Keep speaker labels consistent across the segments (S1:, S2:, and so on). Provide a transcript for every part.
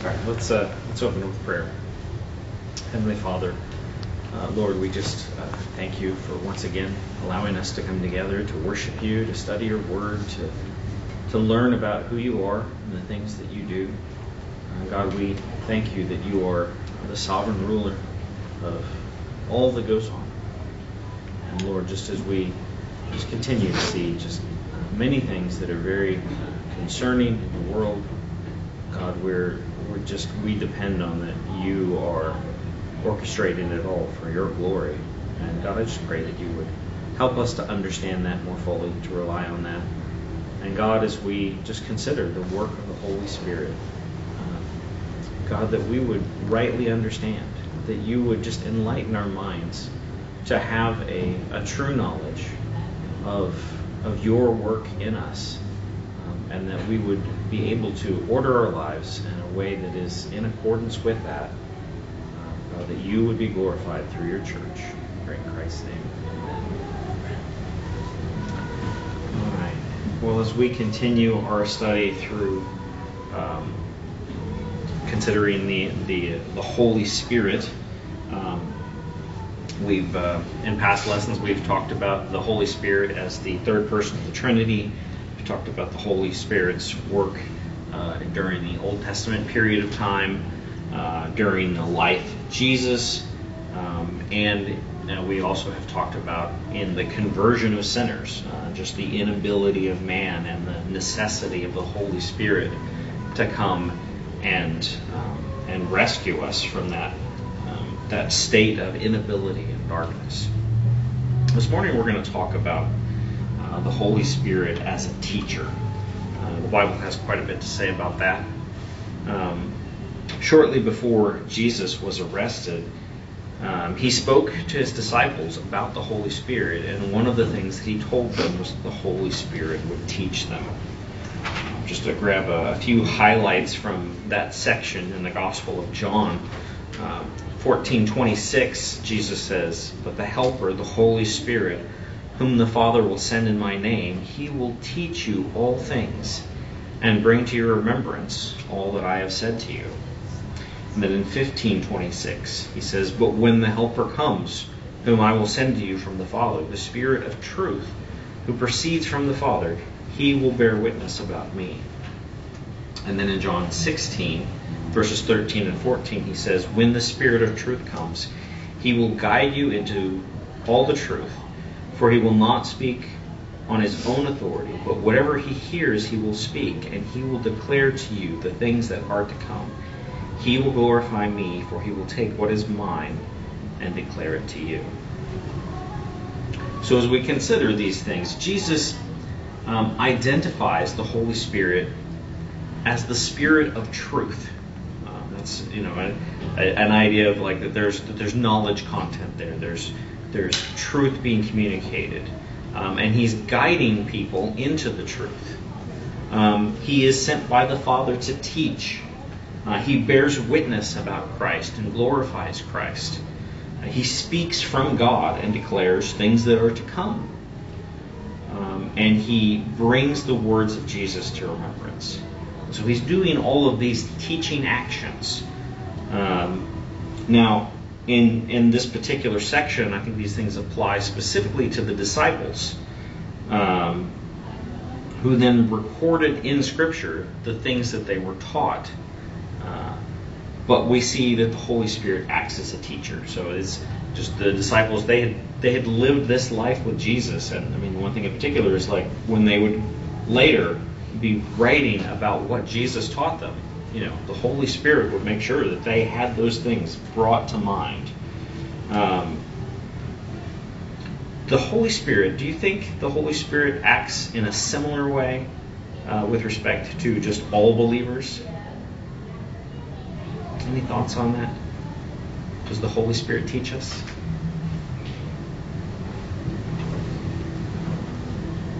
S1: All right, let's uh, let's open with prayer. Heavenly Father, uh, Lord, we just uh, thank you for once again allowing us to come together to worship you, to study your word, to to learn about who you are and the things that you do. Uh, God, we thank you that you are the sovereign ruler of all that goes on. And Lord, just as we just continue to see just many things that are very concerning in the world, God, we're we're just we depend on that you are orchestrating it all for your glory. And God, I just pray that you would help us to understand that more fully, to rely on that. And God, as we just consider the work of the Holy Spirit, uh, God, that we would rightly understand, that you would just enlighten our minds to have a, a true knowledge of, of your work in us, and that we would be able to order our lives in a way that is in accordance with that, uh, that you would be glorified through your church. In Christ's name. Amen. All right. Well, as we continue our study through um, considering the, the, the Holy Spirit, um, we've uh, in past lessons we've talked about the Holy Spirit as the third person of the Trinity. Talked about the Holy Spirit's work uh, during the Old Testament period of time, uh, during the life of Jesus, um, and we also have talked about in the conversion of sinners, uh, just the inability of man and the necessity of the Holy Spirit to come and um, and rescue us from that um, that state of inability and darkness. This morning we're going to talk about uh, the Holy Spirit as a teacher. Uh, the Bible has quite a bit to say about that. Um, shortly before Jesus was arrested, um, he spoke to his disciples about the Holy Spirit, and one of the things that he told them was that the Holy Spirit would teach them. Just to grab a, a few highlights from that section in the Gospel of John. Um, 1426, Jesus says, But the Helper, the Holy Spirit, whom the Father will send in my name, he will teach you all things and bring to your remembrance all that I have said to you. And then in 1526, he says, But when the Helper comes, whom I will send to you from the Father, the Spirit of truth, who proceeds from the Father, he will bear witness about me. And then in John 16, verses 13 and 14, he says, When the Spirit of truth comes, he will guide you into all the truth, for he will not speak on his own authority, but whatever he hears, he will speak, and he will declare to you the things that are to come. He will glorify me, for he will take what is mine and declare it to you. So, as we consider these things, Jesus um, identifies the Holy Spirit as the Spirit of truth. Um, that's you know a, a, an idea of like that there's that there's knowledge content there. There's there's truth being communicated, um, and He's guiding people into the truth. Um, he is sent by the Father to teach uh, he bears witness about Christ and glorifies Christ. Uh, he speaks from God and declares things that are to come. Um, and he brings the words of Jesus to remembrance. So he's doing all of these teaching actions. Um, now, in, in this particular section, I think these things apply specifically to the disciples, um, who then recorded in Scripture the things that they were taught uh, but we see that the Holy Spirit acts as a teacher. So it's just the disciples they had they had lived this life with Jesus, and I mean one thing in particular is like when they would later be writing about what Jesus taught them. You know, the Holy Spirit would make sure that they had those things brought to mind. Um, the Holy Spirit, do you think the Holy Spirit acts in a similar way uh, with respect to just all believers? Any thoughts on that? Does the Holy Spirit teach us?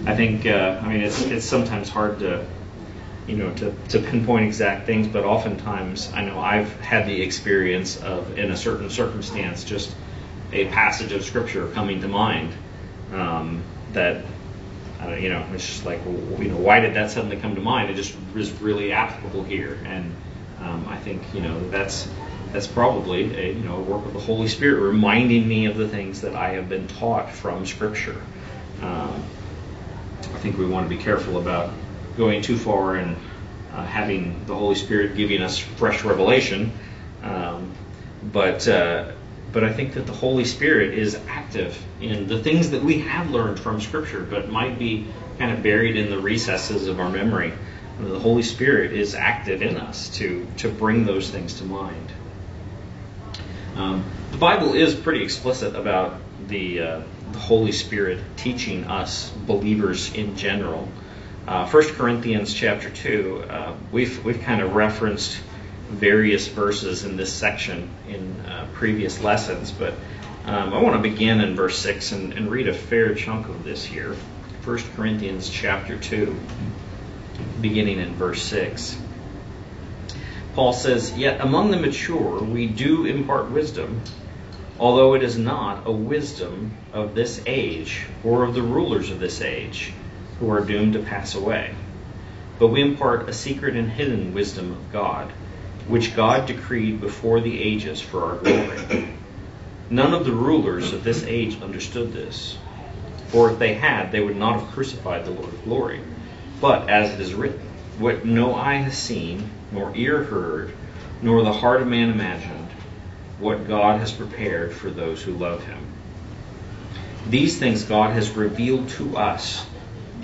S1: I think uh, I mean it's it's sometimes hard to you know to, to pinpoint exact things, but oftentimes I know I've had the experience of in a certain circumstance just a passage of scripture coming to mind um, that you know it's just like you know why did that suddenly come to mind? It just is really applicable here and um, I think think you know that's that's probably a you know a work of the Holy Spirit reminding me of the things that I have been taught from Scripture. Um, I think we want to be careful about going too far and uh, having the Holy Spirit giving us fresh revelation. Um, but uh, but I think that the Holy Spirit is active in the things that we have learned from Scripture, but might be kind of buried in the recesses of our memory. The Holy Spirit is active in us to to bring those things to mind. Um, the Bible is pretty explicit about the, uh, the Holy Spirit teaching us believers in general. Uh, 1 Corinthians chapter 2, uh, we've, we've kind of referenced various verses in this section in uh, previous lessons, but um, I want to begin in verse 6 and, and read a fair chunk of this here. 1 Corinthians chapter 2, beginning in verse 6. Paul says, Yet among the mature we do impart wisdom, although it is not a wisdom of this age or of the rulers of this age, who are doomed to pass away. But we impart a secret and hidden wisdom of God, which God decreed before the ages for our glory. None of the rulers of this age understood this, for if they had, they would not have crucified the Lord of glory. But as it is written, what no eye has seen, nor ear heard, nor the heart of man imagined, what God has prepared for those who love him. These things God has revealed to us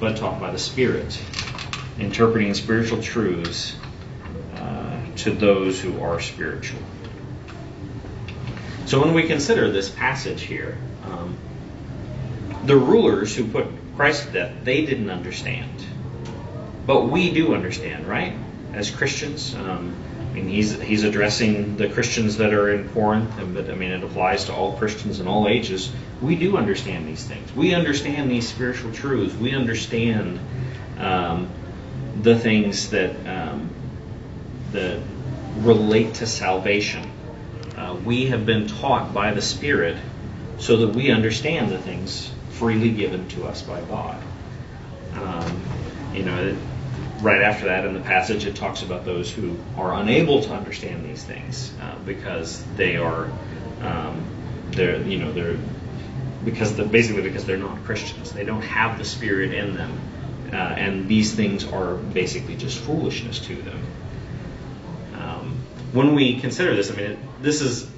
S1: but taught by the Spirit, interpreting spiritual truths uh, to those who are spiritual. So when we consider this passage here, um, the rulers who put Christ to death, they didn't understand. But we do understand, right? as Christians. Um, I mean, he's he's addressing the Christians that are in Corinth, but I mean, it applies to all Christians in all ages. We do understand these things. We understand these spiritual truths. We understand um, the things that um, that relate to salvation. Uh, we have been taught by the Spirit so that we understand the things freely given to us by God. Um, you know, right after that in the passage, it talks about those who are unable to understand these things uh, because they are, um, they're, you know, they're because the, basically because they're not Christians. They don't have the Spirit in them, uh, and these things are basically just foolishness to them. Um, when we consider this, I mean, it, this is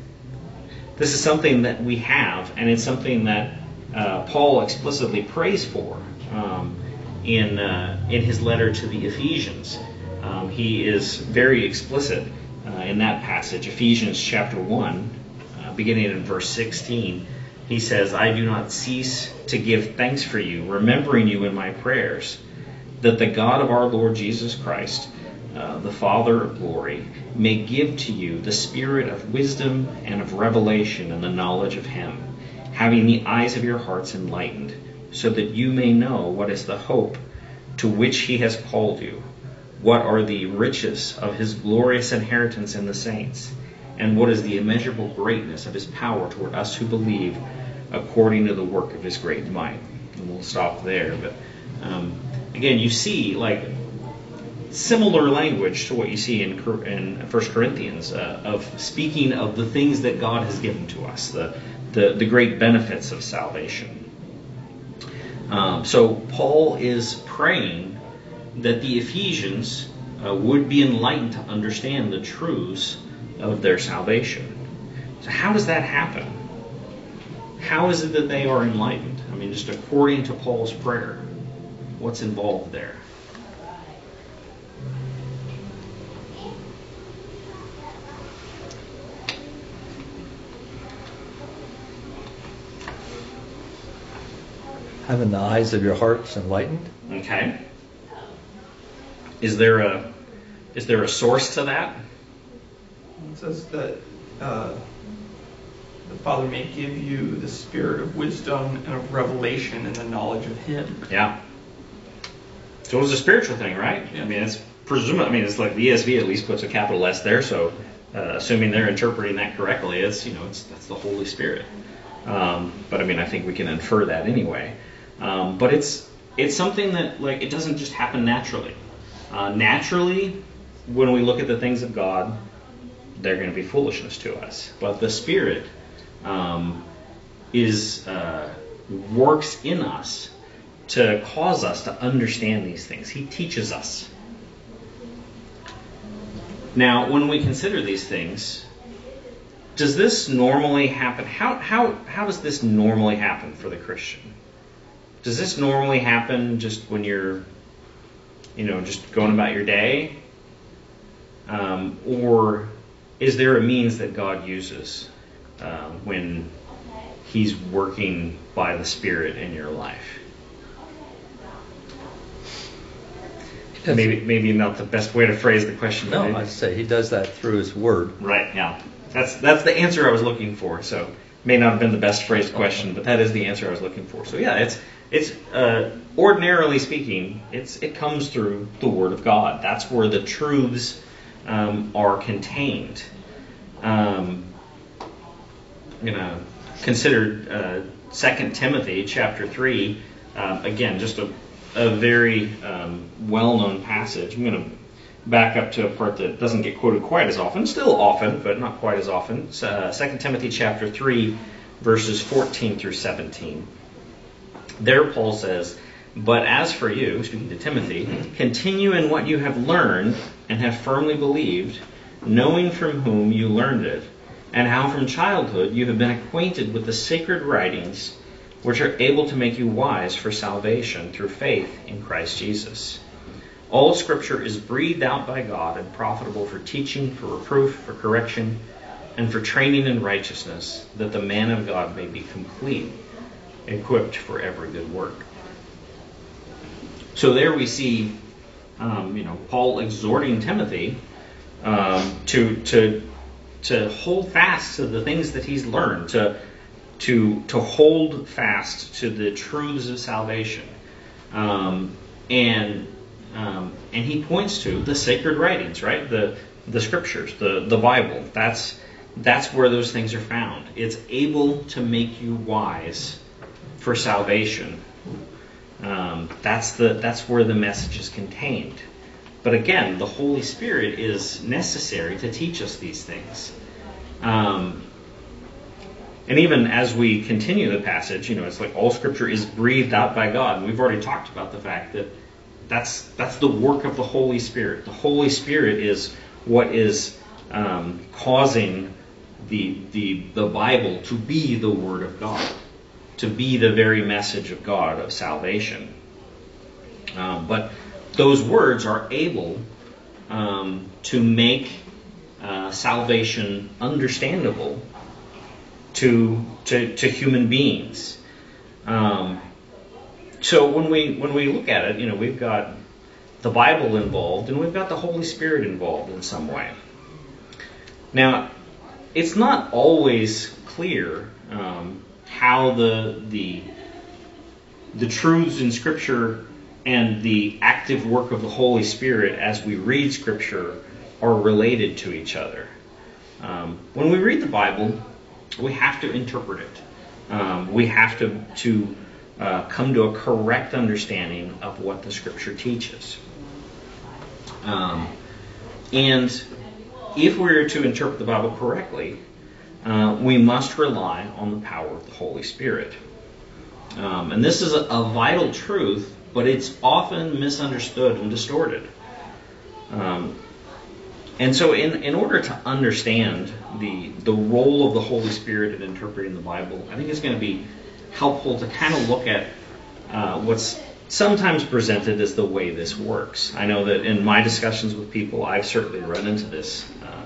S1: this is something that we have, and it's something that uh, Paul explicitly prays for. Um, in, uh, in his letter to the Ephesians. Um, he is very explicit uh, in that passage, Ephesians chapter 1, uh, beginning in verse 16. He says, I do not cease to give thanks for you, remembering you in my prayers, that the God of our Lord Jesus Christ, uh, the Father of glory, may give to you the spirit of wisdom and of revelation and the knowledge of Him, having the eyes of your hearts enlightened so that you may know what is the hope to which he has called you, what are the riches of his glorious inheritance in the saints, and what is the immeasurable greatness of his power toward us who believe, according to the work of his great might. And we'll stop there. But um, again, you see like similar language to what you see in in First Corinthians uh, of speaking of the things that God has given to us, the the, the great benefits of salvation. Um, so Paul is praying that the Ephesians uh, would be enlightened to understand the truths of their salvation. So how does that happen? How is it that they are enlightened? I mean, just according to Paul's prayer, what's involved there?
S2: Having the eyes of your hearts enlightened.
S1: Okay. Is there a is there a source to that?
S3: It says that uh, the Father may give you the spirit of wisdom and of revelation and the knowledge of Him.
S1: Yeah. So it's a spiritual thing, right?
S3: Yeah.
S1: I mean, it's presumably. I mean, it's like the ESV at least puts a capital S there, so uh, assuming they're interpreting that correctly, it's you know, it's that's the Holy Spirit. Um, but I mean, I think we can infer that anyway. Um, but it's it's something that like it doesn't just happen naturally. Uh, naturally, when we look at the things of God, they're going to be foolishness to us. But the Spirit um, is uh, works in us to cause us to understand these things. He teaches us. Now, when we consider these things, does this normally happen? How, how, how does this normally happen for the Christian? Does this normally happen just when you're, you know, just going about your day? Um, or is there a means that God uses uh, when He's working by the Spirit in your life? Maybe maybe not the best way to phrase the question.
S2: No, I'd say he does that through his word.
S1: Right. Yeah. That's that's the answer I was looking for. So may not have been the best phrased question, but that is the answer I was looking for. So yeah, it's it's uh, ordinarily speaking, it's it comes through the Word of God. That's where the truths um, are contained. Um, I'm gonna consider uh, Timothy chapter three. Um, again, just a a very um, well-known passage. I'm going to back up to a part that doesn't get quoted quite as often, still often, but not quite as often. Uh, 2 Timothy chapter 3, verses 14 through 17. There, Paul says, But as for you, speaking to Timothy, continue in what you have learned and have firmly believed, knowing from whom you learned it, and how from childhood you have been acquainted with the sacred writings which are able to make you wise for salvation through faith in Christ Jesus. All scripture is breathed out by God and profitable for teaching, for reproof, for correction, and for training in righteousness, that the man of God may be complete, equipped for every good work. So there we see, um, you know, Paul exhorting Timothy um, to to to hold fast to the things that he's learned, to to to hold fast to the truths of salvation, um, and um, and he points to the sacred writings, right? The the scriptures, the the Bible. That's that's where those things are found. It's able to make you wise for salvation. Um, that's the that's where the message is contained. But again, the Holy Spirit is necessary to teach us these things. Um, and even as we continue the passage, you know, it's like all Scripture is breathed out by God, and we've already talked about the fact that that's that's the work of the Holy Spirit. The Holy Spirit is what is um, causing the the the Bible to be the Word of God, to be the very message of God of salvation. Um, but those words are able um, to make uh, salvation understandable to to, to human beings. Um, so when we when we look at it, you know, we've got the Bible involved, and we've got the Holy Spirit involved in some way. Now, it's not always clear um, how the the the truths in Scripture and the active work of the Holy Spirit as we read Scripture are related to each other. Um, when we read the Bible, we have to interpret it. Um, we have to to uh, come to a correct understanding of what the Scripture teaches. Um, and if we're to interpret the Bible correctly, uh, we must rely on the power of the Holy Spirit. Um, and this is a, a, vital truth, but it's often misunderstood and distorted. Um, and so, in, in order to understand the, the role of the Holy Spirit in interpreting the Bible, I think it's going to be helpful to kind of look at uh, what's sometimes presented as the way this works. I know that in my discussions with people, I've certainly run into this uh,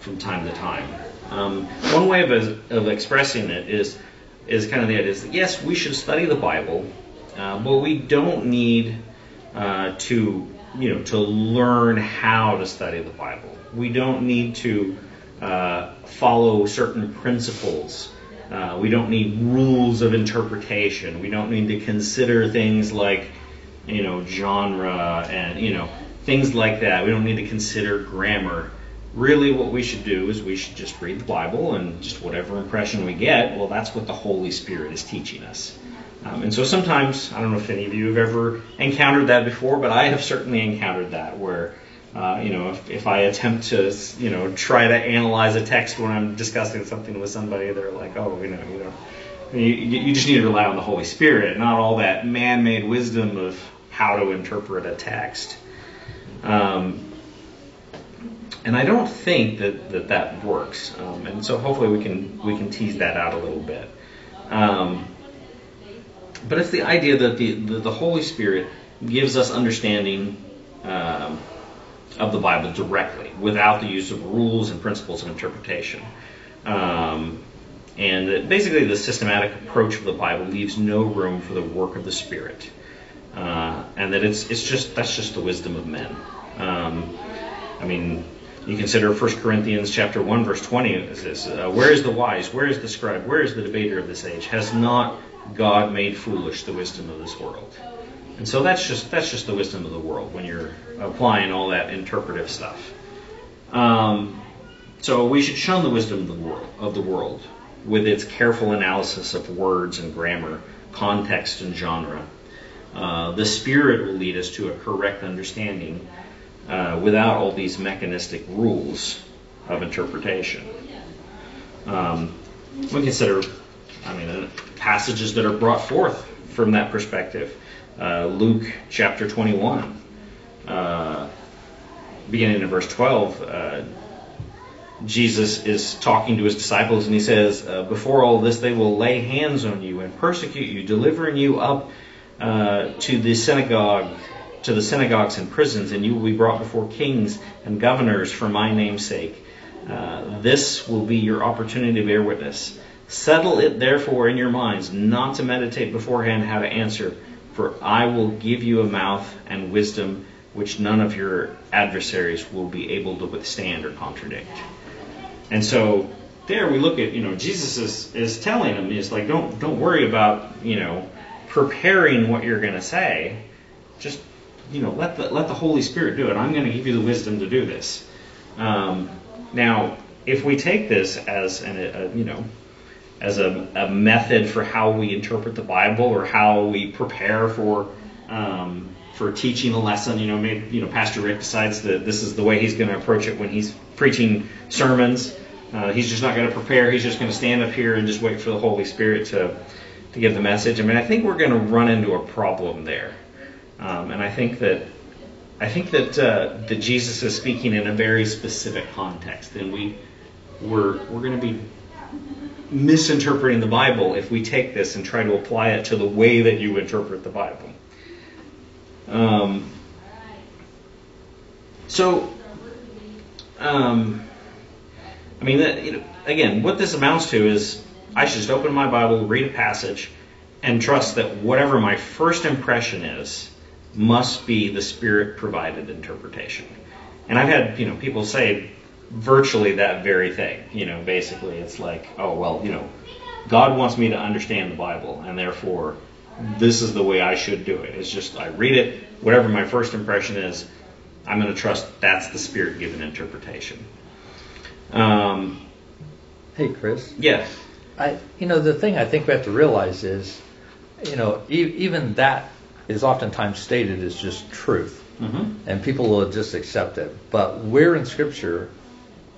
S1: from time to time. Um, one way of, of expressing it is is kind of the idea is that yes, we should study the Bible, uh, but we don't need uh, to you know to learn how to study the Bible. We don't need to uh, follow certain principles. Uh, we don't need rules of interpretation. We don't need to consider things like, you know, genre and, you know, things like that. We don't need to consider grammar. Really, what we should do is we should just read the Bible and just whatever impression we get, well, that's what the Holy Spirit is teaching us. Um, and so sometimes, I don't know if any of you have ever encountered that before, but I have certainly encountered that where uh, you know, if, if I attempt to, you know, try to analyze a text when I'm discussing something with somebody, they're like, oh, you know, you know, you, you just need to rely on the Holy Spirit, not all that man-made wisdom of how to interpret a text. Um, and I don't think that that, that works. Um, and so hopefully we can we can tease that out a little bit. Um, but it's the idea that the, the, the Holy Spirit gives us understanding. Um, of the Bible directly without the use of rules and principles of interpretation. Um, and basically, the systematic approach of the Bible leaves no room for the work of the Spirit, uh, and that it's it's just that's just the wisdom of men. Um, I mean, you consider 1 Corinthians chapter 1 verse 20 it says, uh, "Where is the wise? Where is the scribe? Where is the debater of this age? Has not God made foolish the wisdom of this world?" And so that's just that's just the wisdom of the world when you're applying all that interpretive stuff. Um, so we should shun the wisdom of the world of the world with its careful analysis of words and grammar, context and genre. Uh, the Spirit will lead us to a correct understanding uh, without all these mechanistic rules of interpretation. Um, we consider, I mean, uh, passages that are brought forth from that perspective. Uh, Luke chapter 21, uh, beginning in verse 12, uh, Jesus is talking to his disciples and he says, uh, Before all this, they will lay hands on you and persecute you, delivering you up uh, to the synagogue, to the synagogues and prisons, and you will be brought before kings and governors for my name's sake. Uh, this will be your opportunity to bear witness. Settle it therefore in your minds not to meditate beforehand how to answer for I will give you a mouth and wisdom which none of your adversaries will be able to withstand or contradict. And so there we look at, you know, Jesus is, is telling them, he's like, don't don't worry about, you know, preparing what you're going to say. Just, you know, let the let the Holy Spirit do it. I'm going to give you the wisdom to do this. Um, now, if we take this as an, a, you know, as a, a, method for how we interpret the Bible or how we prepare for um, for teaching a lesson. You know, maybe you know Pastor Rick decides that this is the way he's going to approach it when he's preaching sermons. Uh, he's just not going to prepare. He's just going to stand up here and just wait for the Holy Spirit to to give the message. I mean, I think we're going to run into a problem there, um, and I think that I think that uh, that Jesus is speaking in a very specific context, and we we're we're going to be misinterpreting the Bible if we take this and try to apply it to the way that you interpret the Bible. Um, so, um, I mean, that, you know, again, what this amounts to is I should just open my Bible, read a passage, and trust that whatever my first impression is must be the Spirit provided interpretation. And I've had, you know, people say, virtually that very thing. You know, basically, it's like, oh, well, you know, God wants me to understand the Bible, and therefore, this is the way I should do it. It's just I read it, whatever my first impression is, I'm going to trust that's the Spirit given interpretation. Um,
S2: hey, Chris.
S1: Yeah.
S2: I, you know, the thing I think we have to realize is, you know, e- even that is oftentimes stated as just truth,
S1: mm-hmm.
S2: and people will just accept it. But where in Scripture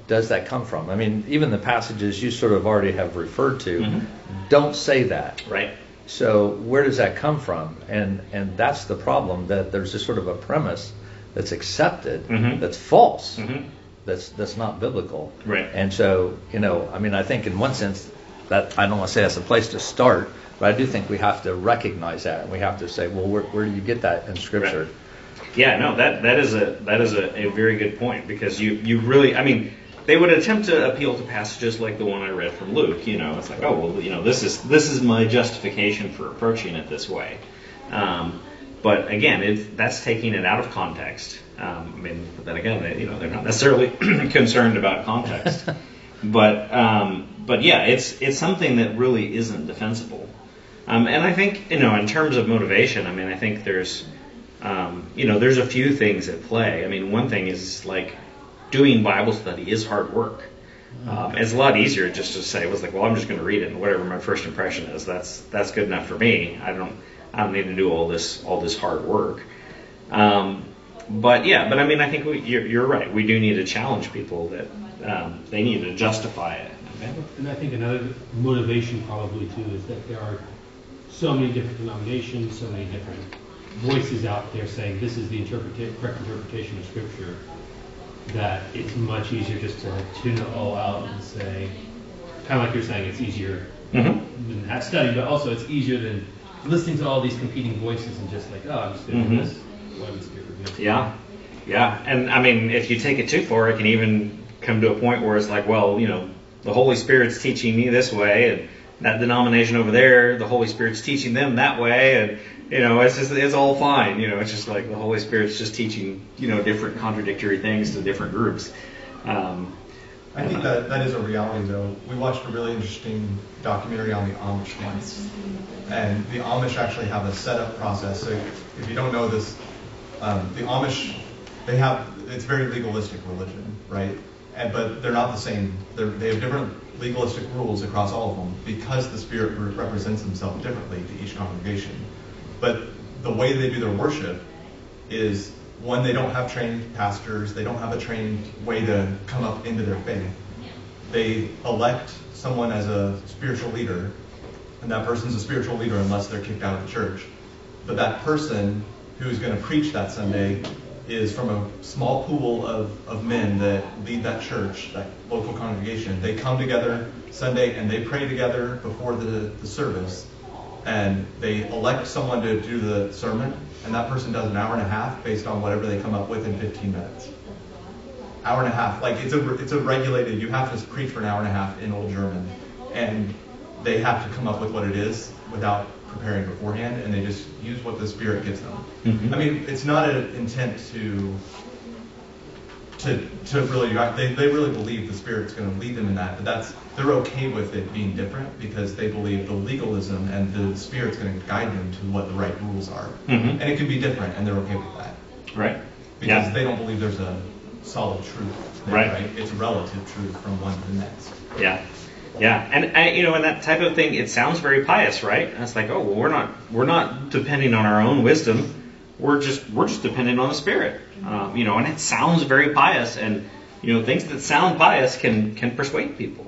S2: does that come from? I mean, even the passages you sort of already have referred to
S1: mm-hmm.
S2: don't say that.
S1: Right.
S2: So where does that come from? And and that's the problem that there's just sort of a premise that's accepted
S1: mm-hmm.
S2: that's false.
S1: Mm-hmm.
S2: That's that's not biblical.
S1: Right.
S2: And so you know, I mean, I think in one sense that I don't want to say that's a place to start, but I do think we have to recognize that and we have to say, well, where, where do you get that in Scripture?
S1: Right. Yeah, no, that that is a that is a, a very good point because you you really, I mean they would attempt to appeal to passages like the one I read from Luke. You know, it's like, oh well, you know, this is this is my justification for approaching it this way. Um, but again, it, that's taking it out of context. Um, I mean, but then again, they, you know, they're not necessarily concerned about context. But um, but yeah, it's it's something that really isn't defensible. Um, and I think you know, in terms of motivation, I mean, I think there's um, you know, there's a few things at play. I mean, one thing is like doing Bible study is hard work. Um, it's a lot easier just to say, was like, well, I'm just going to read it, and whatever my first impression is, that's that's good enough for me. I don't I don't need to do all this all this hard work. Um, but yeah, but I mean, I think we, you're, you're right. We do need to challenge people that um, they need to justify it.
S4: And I think another motivation probably too is that there are so many different denominations, so many different voices out there saying this is the correct interpretation of Scripture, that it's much easier just to tune it all out and say, kind of like you're saying, it's easier
S1: Mm-hmm.
S4: than that study, but also it's easier than listening to all these competing voices and just like, oh, I'm just doing
S1: Mhm.
S4: this. Why am I scared this?
S1: Yeah, yeah, and I mean, if you take it too far, it can even come to a point where it's like, well, you know, the Holy Spirit's teaching me this way, and that denomination over there, the Holy Spirit's teaching them that way, and you know, it's just it's all fine. You know, it's just like the Holy Spirit's just teaching you know different contradictory things to different groups. Um,
S5: I think that that is a reality, though. We watched a really interesting documentary on the Amish once, and the Amish actually have a setup process. So if you don't know this, um, the Amish they have it's very legalistic religion, right? And, but they're not the same. They're, they have different legalistic rules across all of them because the Spirit represents Himself differently to each congregation. But the way they do their worship is one, they don't have trained pastors, they don't have a trained way to come up into their faith. They elect someone as a spiritual leader, and that person's a spiritual leader unless they're kicked out of the church. But that person who's going to preach that Sunday is from a small pool of, of men that lead that church, that local congregation. They come together Sunday and they pray together before the, the service and they elect someone to do the sermon, and that person does an hour and a half based on whatever they come up with in 15 minutes. Hour and a half, like it's a it's a regulated. You have to preach for an hour and a half in Old German, and they have to come up with what it is without preparing beforehand, and they just use what the Spirit gives them.
S1: Mhm.
S5: I mean, it's not an intent to to to really they, they really believe the spirit's going to lead them in that but that's they're okay with it being different because they believe the legalism and the spirit's going to guide them to what the right rules are
S1: Mhm.
S5: and it can be different and they're okay with that
S1: right.
S5: because
S1: yeah.
S5: they don't believe there's a solid truth there,
S1: Right.
S5: it's relative truth from one to the next
S1: Yeah, yeah, and I, you know, and that type of thing, it sounds very pious, right? And it's like, oh, well, we're not we're not depending on our own wisdom. We're just we're just depending on the Spirit, um, you know. And it sounds very pious, and you know, things that sound pious can can persuade people.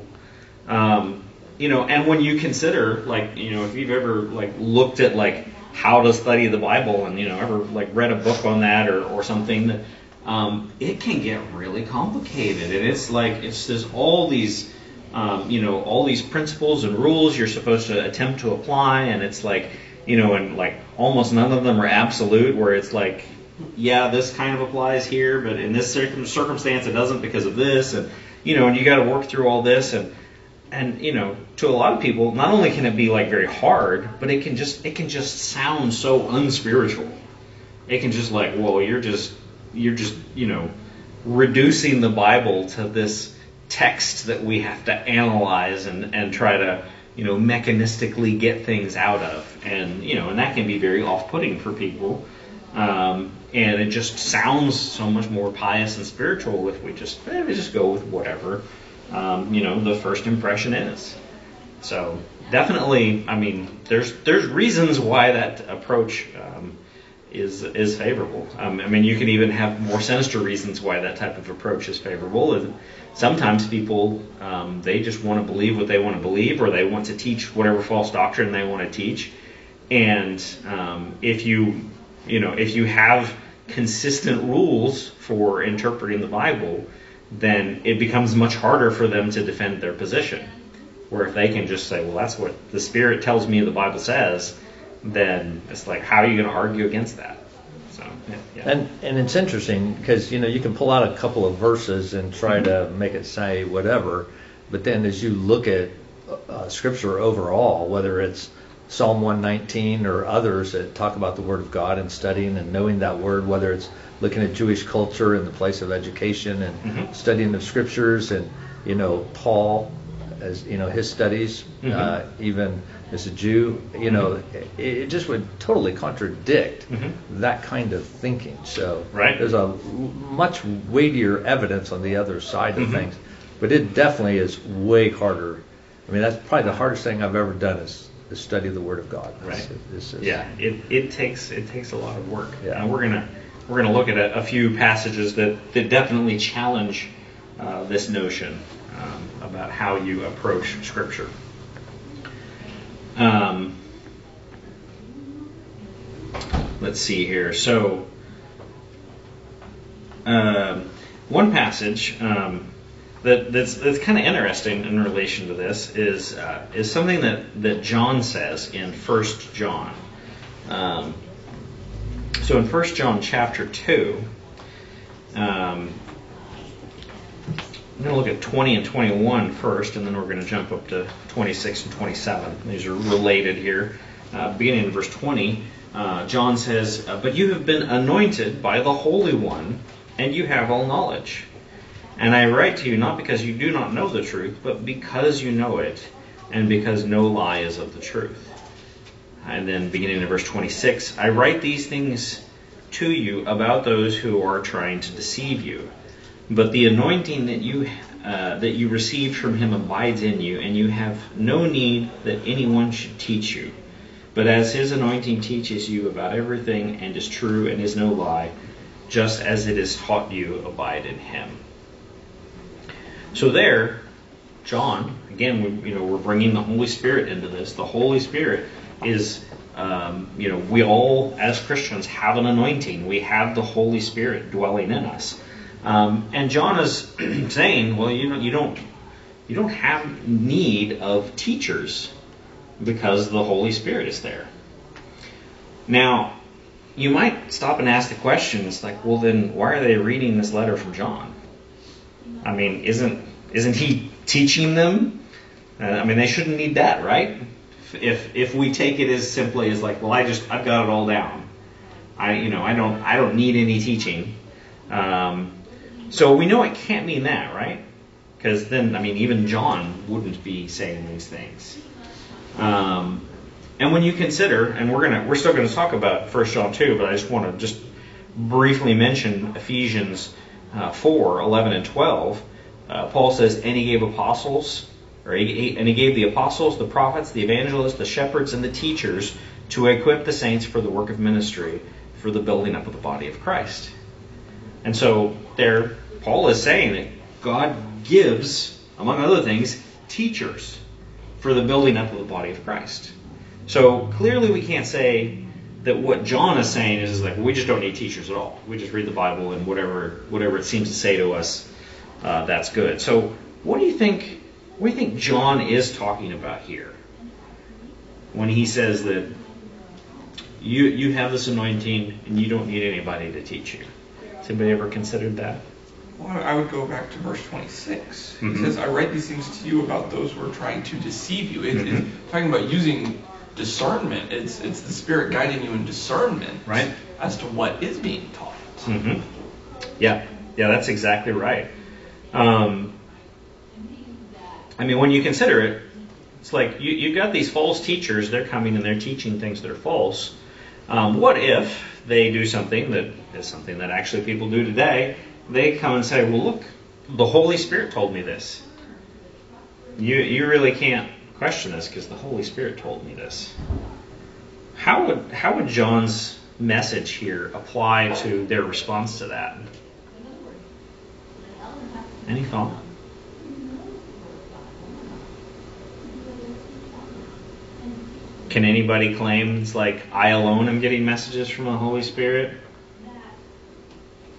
S1: Um, you know, and when you consider, like, you know, if you've ever like looked at like how to study the Bible, and you know, ever like read a book on that or or something, that um, it can get really complicated, and it's like it's there's all these um, you know, all these principles and rules you're supposed to attempt to apply, and it's like, you know, and like almost none of them are absolute, where it's like, yeah, this kind of applies here, but in this circumstance it doesn't because of this, and you know, and you got to work through all this, and and you know, to a lot of people, not only can it be like very hard, but it can just it can just sound so unspiritual. It can just like, well, you're just you're just you know, reducing the Bible to this text that we have to analyze and, and try to you know mechanistically get things out of. And you know and that can be very off-putting for people. Um, and it just sounds so much more pious and spiritual if we just eh, we just go with whatever um, you know the first impression is so definitely I mean there's there's reasons why that approach um, is is favorable. Um, I mean, you can even have more sinister reasons why that type of approach is favorable. And sometimes people um, they just want to believe what they want to believe, or they want to teach whatever false doctrine they want to teach. And um, if you you know if you have consistent rules for interpreting the Bible, then it becomes much harder for them to defend their position. Where if they can just say, well, that's what the Spirit tells me the Bible says then it's like, how are you going to argue against that? So, yeah.
S2: And and it's interesting because you know you can pull out a couple of verses and try to make it say whatever, but then as you look at uh, scripture overall, whether it's Psalm 119 or others that talk about the Word of God and studying and knowing that Word, whether it's looking at Jewish culture in the place of education and
S1: Mhm.
S2: studying the scriptures and you know, Paul, as you know, his studies,
S1: Mhm.
S2: uh, even as a Jew, you know, it, it just would totally contradict
S1: Mhm.
S2: that kind of thinking. So
S1: Right.
S2: there's a much weightier evidence on the other side of
S1: Mhm.
S2: things, but it definitely is way harder. I mean, that's probably the hardest thing I've ever done is, is study the Word of God.
S1: Right.
S2: It's- it's just-
S1: Yeah, it, it takes it takes a lot of work.
S2: Yeah.
S1: And we're gonna we're gonna look at a, a few passages that, that definitely challenge uh, this notion um, about how you approach Scripture. Um, let's see here. So, um, one passage um, that, that's, that's kind of interesting in relation to this is uh, is something that, that John says in First John. Um, so in First John chapter two, um, I'm going to look at 20 and 21 first, and then we're going to jump up to 26 and 27. These are related here. Uh, beginning in verse 20, uh, John says, uh, But you have been anointed by the Holy One, and you have all knowledge. And I write to you not because you do not know the truth, but because you know it, and because no lie is of the truth. And then beginning in verse 26, I write these things to you about those who are trying to deceive you. But the anointing that you uh, that you received from him abides in you, and you have no need that anyone should teach you. But as his anointing teaches you about everything and is true and is no lie, just as it is taught you, abide in him. So there, John, again, we, you know, we're bringing the Holy Spirit into this. The Holy Spirit is, um, you know, we all as Christians have an anointing. We have the Holy Spirit dwelling in us. Um, and John is saying, well, you know, you don't, you don't have need of teachers because the Holy Spirit is there. Now, you might stop and ask the question, it's like, well, then why are they reading this letter from John? I mean, isn't isn't he teaching them? Uh, I mean, they shouldn't need that, right? If if we take it as simply as like, well, I just I've got it all down. I you know I don't I don't need any teaching. Um, so we know it can't mean that, right? Because then I mean even John wouldn't be saying these things. Um, and when you consider, and we're gonna we're still gonna talk about First John two, but I just want to just briefly mention Ephesians uh, 4, 11 and 12. Uh, Paul says, and he gave apostles, or he, and he gave the apostles, the prophets, the evangelists, the shepherds, and the teachers to equip the saints for the work of ministry, for the building up of the body of Christ. And so there, Paul is saying that God gives, among other things, teachers for the building up of the body of Christ. So clearly we can't say that what John is saying is like we just don't need teachers at all. We just read the Bible and whatever whatever it seems to say to us, uh, that's good. So what do you think? What do you think John is talking about here when he says that you you have this anointing and you don't need anybody to teach you? Has anybody ever considered that?
S3: Well, I would go back to verse 26.
S1: Mhm.
S3: It says, I write these things to you about those who are trying to deceive you. It,
S1: Mhm.
S3: It's talking about using discernment. It's, it's the Spirit guiding you in discernment
S1: Right.
S3: as to what is being taught.
S1: Mm-hmm. Yeah, yeah, that's exactly right. Um, I mean, when you consider it, it's like you, you've got these false teachers, they're coming and they're teaching things that are false. Um, what if they do something that is something that actually people do today? They come and say, well, look, the Holy Spirit told me this. You, you really can't question this because the Holy Spirit told me this. How would, how would John's message here apply to their response to that? Any thought? Can anybody claim it's like I alone am getting messages from the Holy Spirit?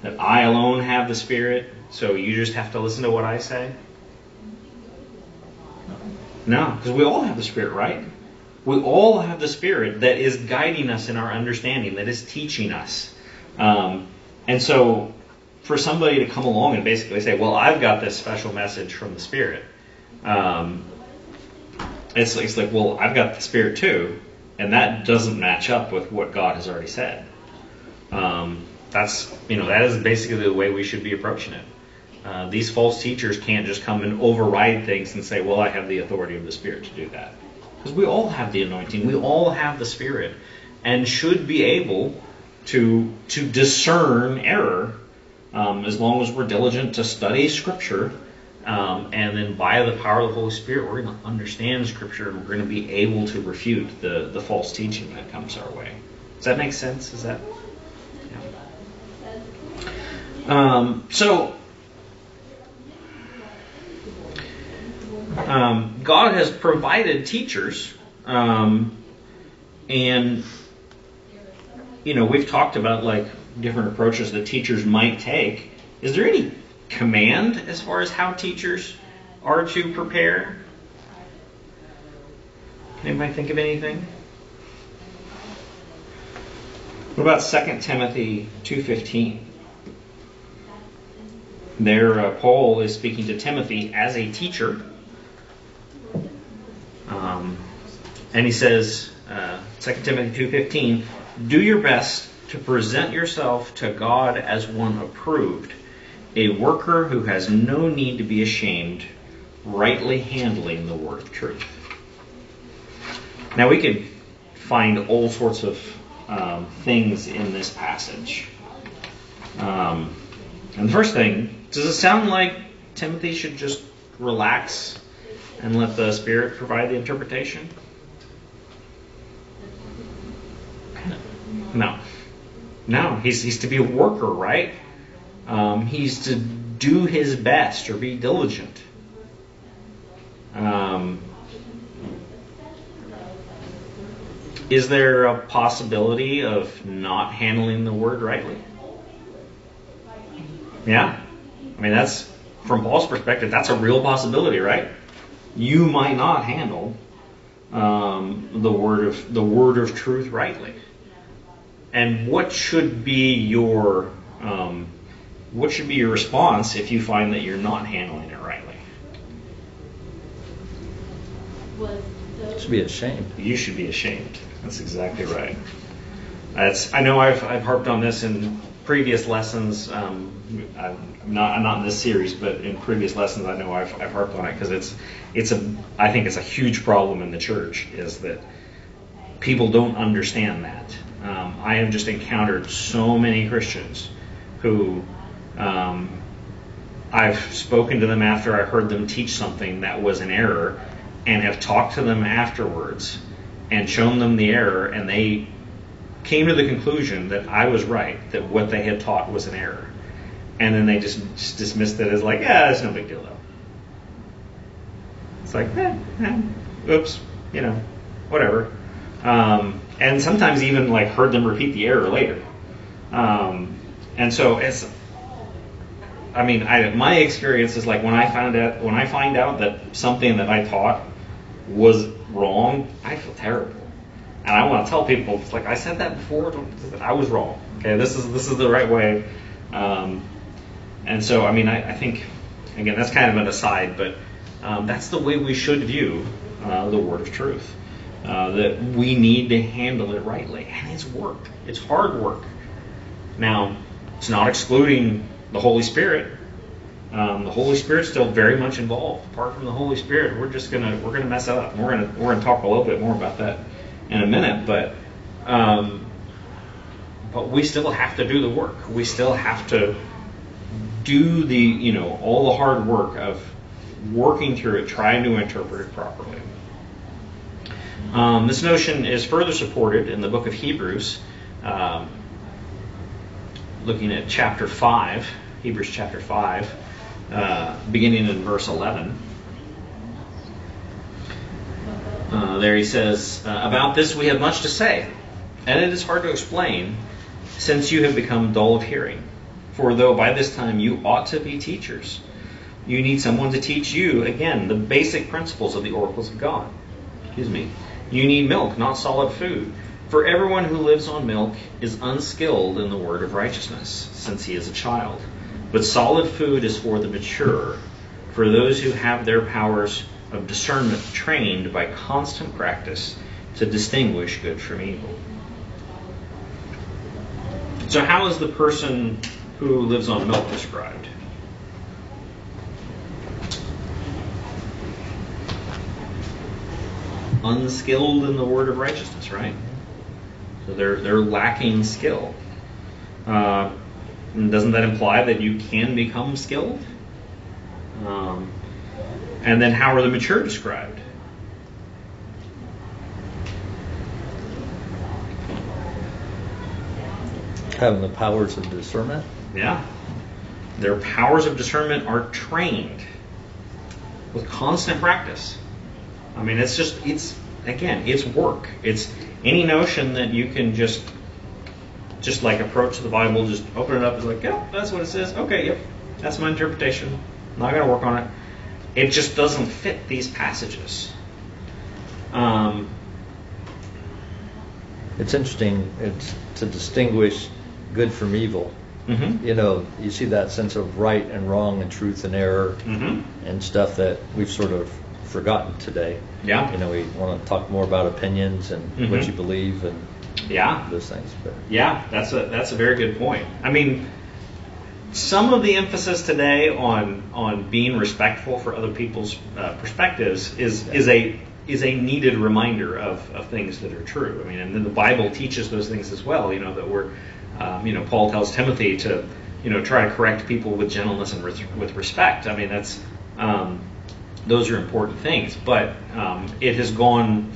S1: That I alone have the Spirit, so you just have to listen to what I say? No, because we all have the Spirit, right? We all have the Spirit that is guiding us in our understanding, that is teaching us. Um, and so, for somebody to come along and basically say, "Well, I've got this special message from the Spirit," um, it's, it's like, "Well, I've got the Spirit too," and that doesn't match up with what God has already said. Um, that's you know that is basically the way we should be approaching it. Uh, these false teachers can't just come and override things and say, well, I have the authority of the Spirit to do that. Because we all have the anointing, we all have the Spirit, and should be able to, to discern error um, as long as we're diligent to study Scripture. Um, and then by the power of the Holy Spirit, we're going to understand Scripture and we're going to be able to refute the, the false teaching that comes our way. Does that make sense? Is that? Yeah. Um, so, um, God has provided teachers, um, and you know we've talked about like different approaches that teachers might take. Is there any command as far as how teachers are to prepare? Can anybody think of anything? What about 2 Timothy 2:15? There, uh, Paul is speaking to Timothy as a teacher, um, and he says, uh, 2 Timothy 2:15, "Do your best to present yourself to God as one approved, a worker who has no need to be ashamed, rightly handling the word of truth." Now we could find all sorts of um, things in this passage. Um, and the first thing, does it sound like Timothy should just relax and let the Spirit provide the interpretation? No. No, he's, he's to be a worker, right? Um, he's to do his best or be diligent. Um, Is there a possibility of not handling the word rightly? Yeah. I mean, that's, from Paul's perspective, that's a real possibility, right? You might not handle um, the word of the word of truth rightly. And what should be your um, what should be your response if you find that you're not handling it rightly?
S2: You should be ashamed.
S1: You should be ashamed. That's exactly right. That's, I know I've, I've harped on this in previous lessons. Um, I'm not I'm not in this series, but in previous lessons, I know I've, I've harped on it because it's it's a I think it's a huge problem in the church is that people don't understand that. Um, I have just encountered so many Christians who um, I've spoken to them after I heard them teach something that was an error, and have talked to them afterwards and shown them the error, and they came to the conclusion that I was right, that what they had taught was an error. And then they just, just dismissed it as like, yeah, it's no big deal though. It's like, eh, eh, oops, you know, whatever. Um, and sometimes even like heard them repeat the error later. Um, and so it's, I mean, I, my experience is like when I found out when I find out that something that I taught was wrong, I feel terrible, and I want to tell people, it's like I said that before, I was wrong. Okay, this is this is the right way. Um, and so, I mean, I, I, think again that's kind of an aside, but um, that's the way we should view uh, the word of truth. Uh, that we need to handle it rightly, and it's work. It's hard work. Now, it's not excluding the Holy Spirit. Um, the Holy Spirit's still very much involved. Apart from the Holy Spirit, we're just gonna we're gonna mess it up. We're gonna we're gonna talk a little bit more about that in a minute, but um, but we still have to do the work. We still have to do the you know all the hard work of working through it, trying to interpret it properly. Um, this notion is further supported in the book of Hebrews, um, looking at chapter five, Hebrews chapter five. Uh, beginning in verse 11. Uh, there he says, uh, About this we have much to say, and it is hard to explain, since you have become dull of hearing. For though by this time you ought to be teachers, you need someone to teach you, again, the basic principles of the oracles of God. Excuse me. You need milk, not solid food. For everyone who lives on milk is unskilled in the word of righteousness, since he is a child. But solid food is for the mature, for those who have their powers of discernment trained by constant practice to distinguish good from evil. So, how is the person who lives on milk described? Unskilled in the word of righteousness, right? So they're, they're lacking skill. Uh, doesn't that imply that you can become skilled? Um, and then how are the mature described?
S2: Having the powers of discernment.
S1: Yeah. Their powers of discernment are trained with constant practice. I mean, it's just, it's, again, it's work. It's any notion that you can just, just like approach the Bible, just open it up, it's like, yeah, that's what it says. Okay, yep, that's my interpretation. I'm not going to work on it. It just doesn't fit these passages. Um,
S2: It's interesting it's to distinguish good from evil.
S1: mhm.
S2: You know, you see that sense of right and wrong and truth and error
S1: Mhm.
S2: and stuff that we've sort of forgotten today.
S1: Yeah.
S2: You know, we want to talk more about opinions and what
S1: Mhm.
S2: you believe and
S1: Yeah.
S2: those things. But
S1: Yeah, that's a that's a very good point. I mean, some of the emphasis today on on being respectful for other people's uh, perspectives is is a is a needed reminder of, of things that are true. I mean, and then the Bible teaches those things as well. You know that we're, um, you know, Paul tells Timothy to, you know, try to correct people with gentleness and with, with respect. I mean, that's um, those are important things. But um, it has gone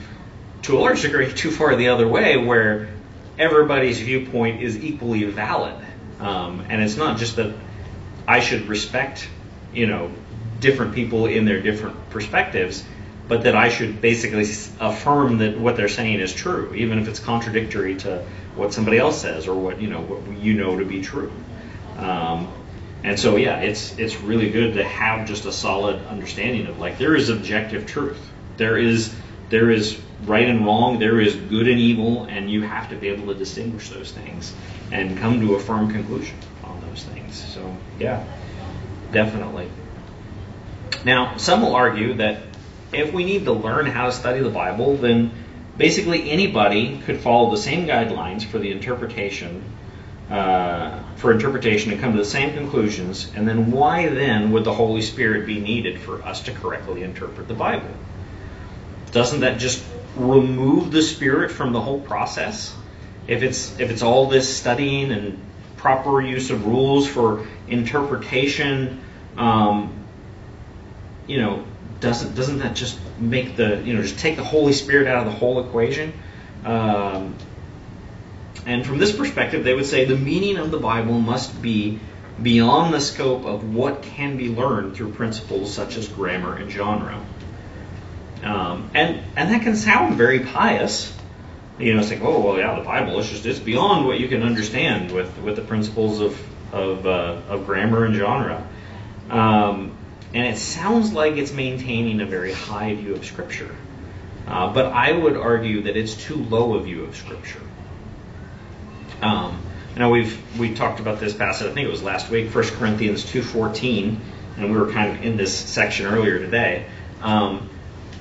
S1: to a large degree too far the other way, where everybody's viewpoint is equally valid, um, and it's not just that I should respect, you know, different people in their different perspectives, but that I should basically affirm that what they're saying is true, even if it's contradictory to what somebody else says or what you know what you know to be true. Um, and so, yeah, it's it's really good to have just a solid understanding of like there is objective truth. There is there is right and wrong. There is good and evil, and you have to be able to distinguish those things and come to a firm conclusion on those things. So, yeah, definitely. Now, some will argue that if we need to learn how to study the Bible, then basically anybody could follow the same guidelines for the interpretation, uh, for interpretation, and come to the same conclusions. And then why then would the Holy Spirit be needed for us to correctly interpret the Bible? Doesn't that just remove the Spirit from the whole process? If it's if it's all this studying and proper use of rules for interpretation, um, you know, doesn't doesn't that just make the you know just take the Holy Spirit out of the whole equation? Um, and from this perspective, they would say the meaning of the Bible must be beyond the scope of what can be learned through principles such as grammar and genre. Um, and and that can sound very pious. You know, it's like, oh well, yeah, the Bible is just it's beyond what you can understand with with the principles of of, uh, of grammar and genre. Um, and it sounds like it's maintaining a very high view of Scripture. Uh, but I would argue that it's too low a view of Scripture. Um, know, we've we talked about this passage. I think it was last week, 1 Corinthians two fourteen, and we were kind of in this section earlier today, um,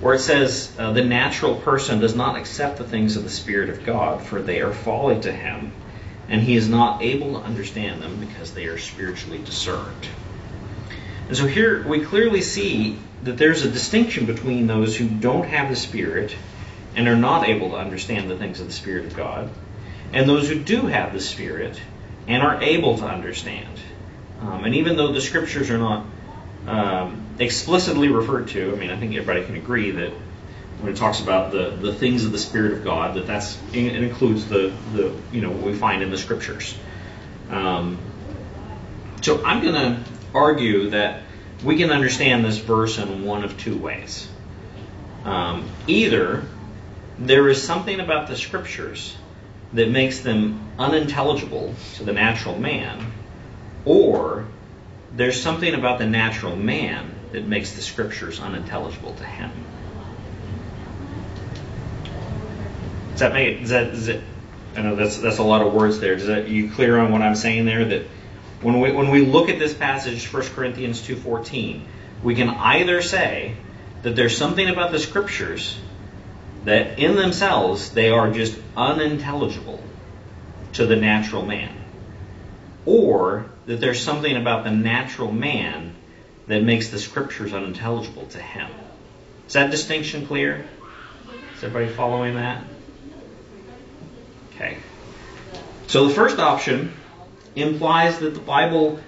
S1: where it says, uh, "The natural person does not accept the things of the Spirit of God, for they are folly to him, and he is not able to understand them because they are spiritually discerned." And so here we clearly see that there's a distinction between those who don't have the Spirit and are not able to understand the things of the Spirit of God, and those who do have the Spirit and are able to understand. Um, and even though the Scriptures are not um, explicitly referred to, I mean, I think everybody can agree that when it talks about the, the things of the Spirit of God, that that's it includes the, the you know what we find in the Scriptures. Um, so I'm going to argue that we can understand this verse in one of two ways. Um, either there is something about the scriptures that makes them unintelligible to the natural man, or there's something about the natural man that makes the scriptures unintelligible to him. Does that make does that, does it, I know that's that's a lot of words there. Does that you clear on what I'm saying there? That when we when we look at this passage, 1 Corinthians 2:14, we can either say that there's something about the scriptures that in themselves they are just unintelligible to the natural man, or that there's something about the natural man that makes the scriptures unintelligible to him. Is that distinction clear? Is everybody following that? Okay. So the first option implies that the Bible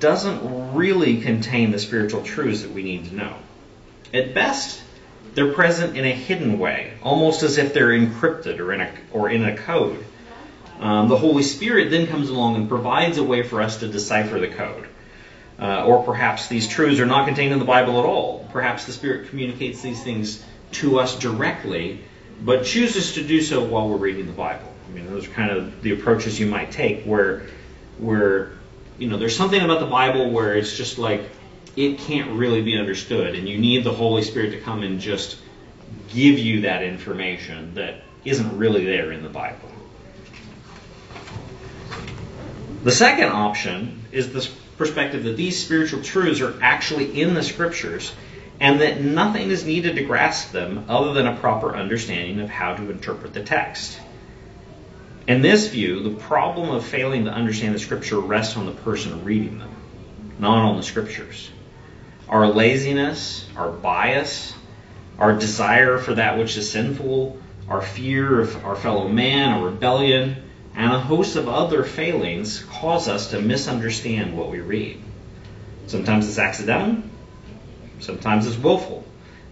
S1: doesn't really contain the spiritual truths that we need to know. At best, they're present in a hidden way, almost as if they're encrypted or in a, or in a code. Um, the Holy Spirit then comes along and provides a way for us to decipher the code. Uh, or perhaps these truths are not contained in the Bible at all. Perhaps the Spirit communicates these things to us directly, but chooses to do so while we're reading the Bible. I mean, those are kind of the approaches you might take, where, where, you know, there's something about the Bible where it's just like it can't really be understood, and you need the Holy Spirit to come and just give you that information that isn't really there in the Bible. The second option is this perspective that these spiritual truths are actually in the scriptures and that nothing is needed to grasp them other than a proper understanding of how to interpret the text. In this view, the problem of failing to understand the scripture rests on the person reading them, not on the scriptures. Our laziness, our bias, our desire for that which is sinful, our fear of our fellow man, our rebellion, and a host of other failings cause us to misunderstand what we read. Sometimes it's accidental, sometimes it's willful,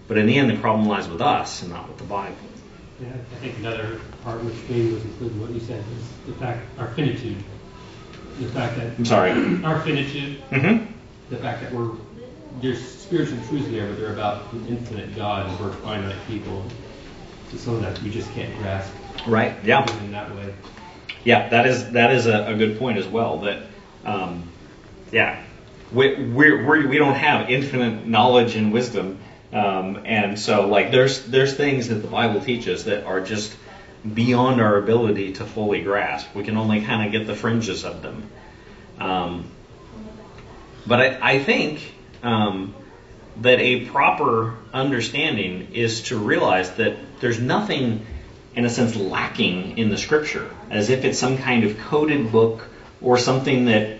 S1: but in the end, the problem lies with us and not with the Bible.
S4: Yeah, I think another part which maybe was included in what you said is the fact, our finitude. The fact that.
S1: I'm sorry.
S4: Our finitude,
S1: Mm-hmm.
S4: the fact that we're, there's spiritual truths there, but they're about an infinite God and we're finite people. So some of that we just can't grasp.
S1: Right. Yeah.
S4: In that way.
S1: Yeah, that is that is a, a good point as well. That um, yeah, we we're, we're, we don't have infinite knowledge and wisdom, um, and so like there's there's things that the Bible teaches that are just beyond our ability to fully grasp. We can only kind of get the fringes of them. Um, but I, I think um, that a proper understanding is to realize that there's nothing in a sense, lacking in the scripture, as if it's some kind of coded book or something that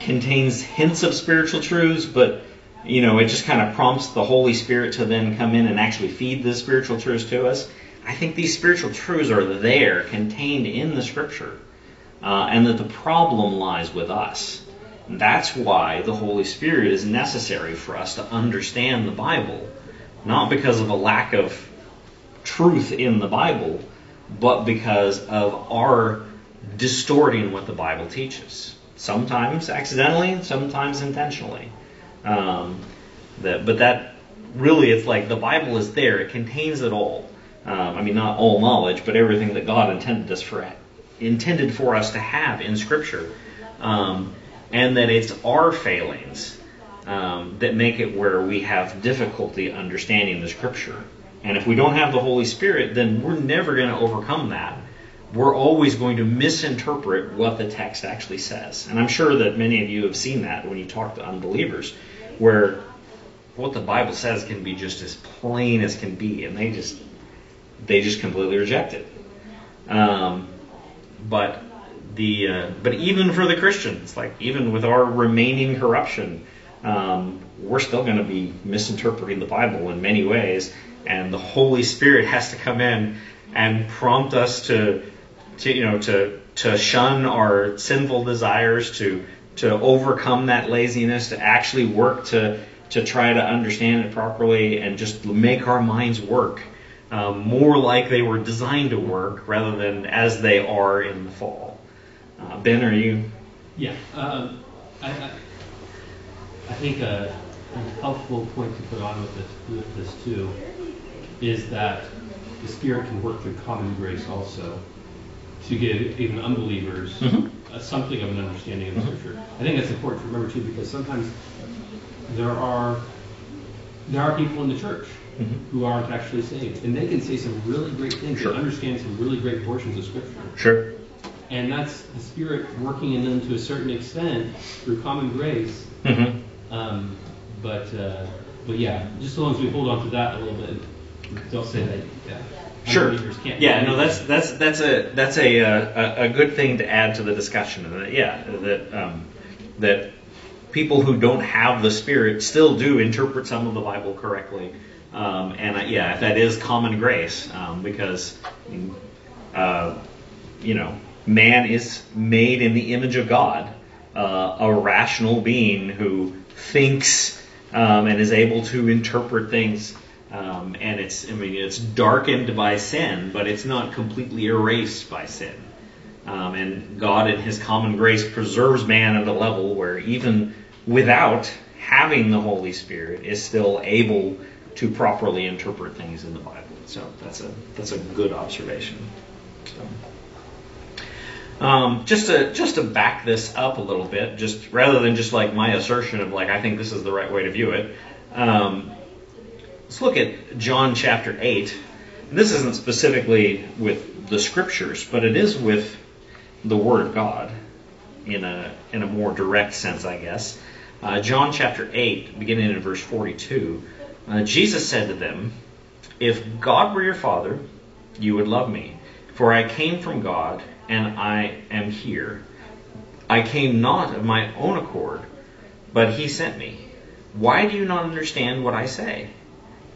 S1: contains hints of spiritual truths, but you know, it just kind of prompts the Holy Spirit to then come in and actually feed the spiritual truths to us. I think these spiritual truths are there, contained in the scripture, uh, and that the problem lies with us. That's why the Holy Spirit is necessary for us to understand the Bible, not because of a lack of truth in the Bible, but because of our distorting what the Bible teaches. Sometimes accidentally, sometimes intentionally. Um, that, but that really, it's like the Bible is there; it contains it all. Um, I mean, not all knowledge, but everything that God intended us for, intended for us to have in Scripture, um, and that it's our failings um, that make it where we have difficulty understanding the Scripture. And if we don't have the Holy Spirit, then we're never going to overcome that. We're always going to misinterpret what the text actually says. And I'm sure that many of you have seen that when you talk to unbelievers, where what the Bible says can be just as plain as can be, and they just they just completely reject it. Um, but the uh, but even for the Christians, like even with our remaining corruption, um, we're still going to be misinterpreting the Bible in many ways and the Holy Spirit has to come in and prompt us to, to you know, to to shun our sinful desires, to to overcome that laziness, to actually work to to try to understand it properly, and just make our minds work um, more like they were designed to work, rather than as they are in the fall. Uh, ben, are you?
S4: Yeah, um, I, I, I think a, a helpful point to put on with this with this too is that the Spirit can work through common grace also to give even unbelievers
S1: mm-hmm.
S4: uh, something of an understanding of the mm-hmm. Scripture. I think that's important to remember too, because sometimes there are there are people in the church mm-hmm. who aren't actually saved, and they can say some really great things
S1: sure.
S4: and understand some really great portions of Scripture.
S1: Sure.
S4: And that's the Spirit working in them to a certain extent through common grace.
S1: Mm-hmm.
S4: Um, but uh, but yeah, just as long as we hold on to that a little bit don't say that. Yeah.
S1: Sure. Yeah. No. That's that's that's a that's a, uh, a, a good thing to add to the discussion. Yeah. That um, that people who don't have the Spirit still do interpret some of the Bible correctly, Um, and uh, yeah, that is common grace um, because, uh, you know, man is made in the image of God, uh, a rational being who thinks um, and is able to interpret things. Um, and it's, I mean, it's darkened by sin, but it's not completely erased by sin. Um, and God, in His common grace, preserves man at a level where even without having the Holy Spirit, is still able to properly interpret things in the Bible. So that's a that's a good observation. So, um, just to just to back this up a little bit, just rather than just like my assertion of like I think this is the right way to view it. Um, let's look at John chapter eight. This isn't specifically with the scriptures, but it is with the Word of God in a in a more direct sense, I guess. Uh, John chapter 8, beginning in verse 42, uh, Jesus said to them, If God were your Father, you would love me, for I came from God, and I am here. I came not of my own accord, but He sent me. Why do you not understand what I say?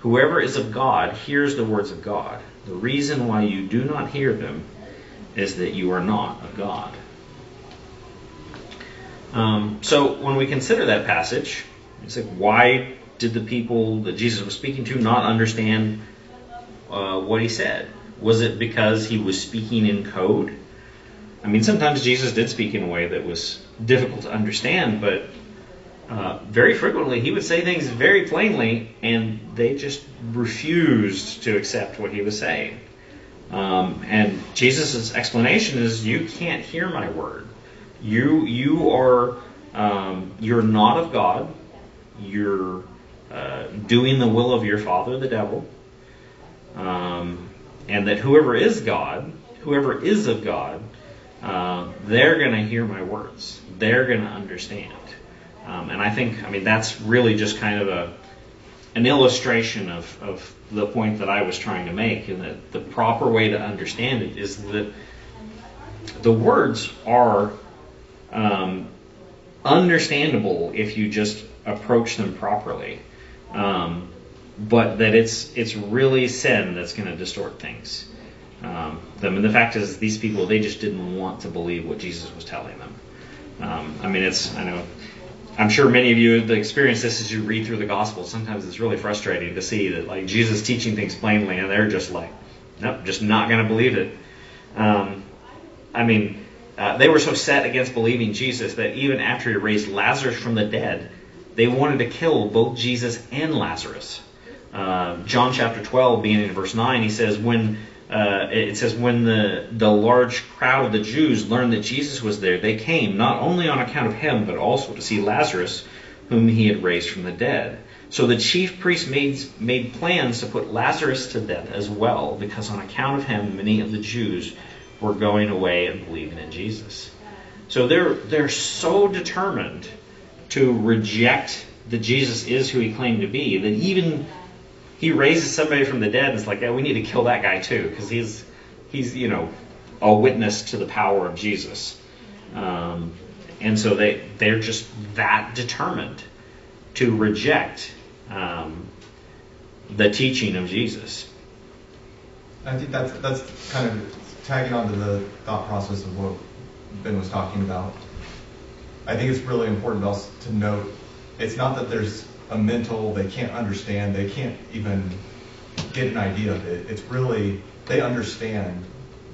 S1: Whoever is of God hears the words of God. The reason why you do not hear them is that you are not of God. Um, so when we consider that passage, it's like, why did the people that Jesus was speaking to not understand uh, what he said? Was it because he was speaking in code? I mean, sometimes Jesus did speak in a way that was difficult to understand, but uh, very frequently he would say things very plainly, and they just refused to accept what he was saying. Um, and Jesus' explanation is, "You can't hear my word. You you are um, you're not of God. You're uh, doing the will of your father, the devil. Um, and that whoever is God, whoever is of God, uh, they're going to hear my words. They're going to understand. Um, and I think, I mean, that's really just kind of a an illustration of, of the point that I was trying to make, and that the proper way to understand it is that the words are um, understandable if you just approach them properly. Um, but that it's it's really sin that's going to distort things. Um, them. And the fact is, these people they just didn't want to believe what Jesus was telling them. Um, I mean, it's I know I'm sure many of you have experienced this as you read through the gospel. Sometimes it's really frustrating to see that like Jesus teaching things plainly, and they're just like, nope, just not going to believe it. Um, I mean, uh, they were so set against believing Jesus that even after he raised Lazarus from the dead, they wanted to kill both Jesus and Lazarus. Uh, John chapter 12, beginning in verse 9, he says, when uh, it says when the the large crowd of the Jews learned that Jesus was there, they came not only on account of him, but also to see Lazarus, whom he had raised from the dead. So the chief priests made made plans to put Lazarus to death as well, because on account of him, many of the Jews were going away and believing in Jesus. So they're they're so determined to reject that Jesus is who he claimed to be that even he raises somebody from the dead and it's like, yeah, we need to kill that guy too because he's he's you know a witness to the power of Jesus. Um, and so they they're just that determined to reject um, the teaching of Jesus.
S5: I think that's that's kind of tagging on to the thought process of what Ben was talking about, I think it's really important also to note it's not that there's a mental they can't understand, they can't even get an idea of it. It's really they understand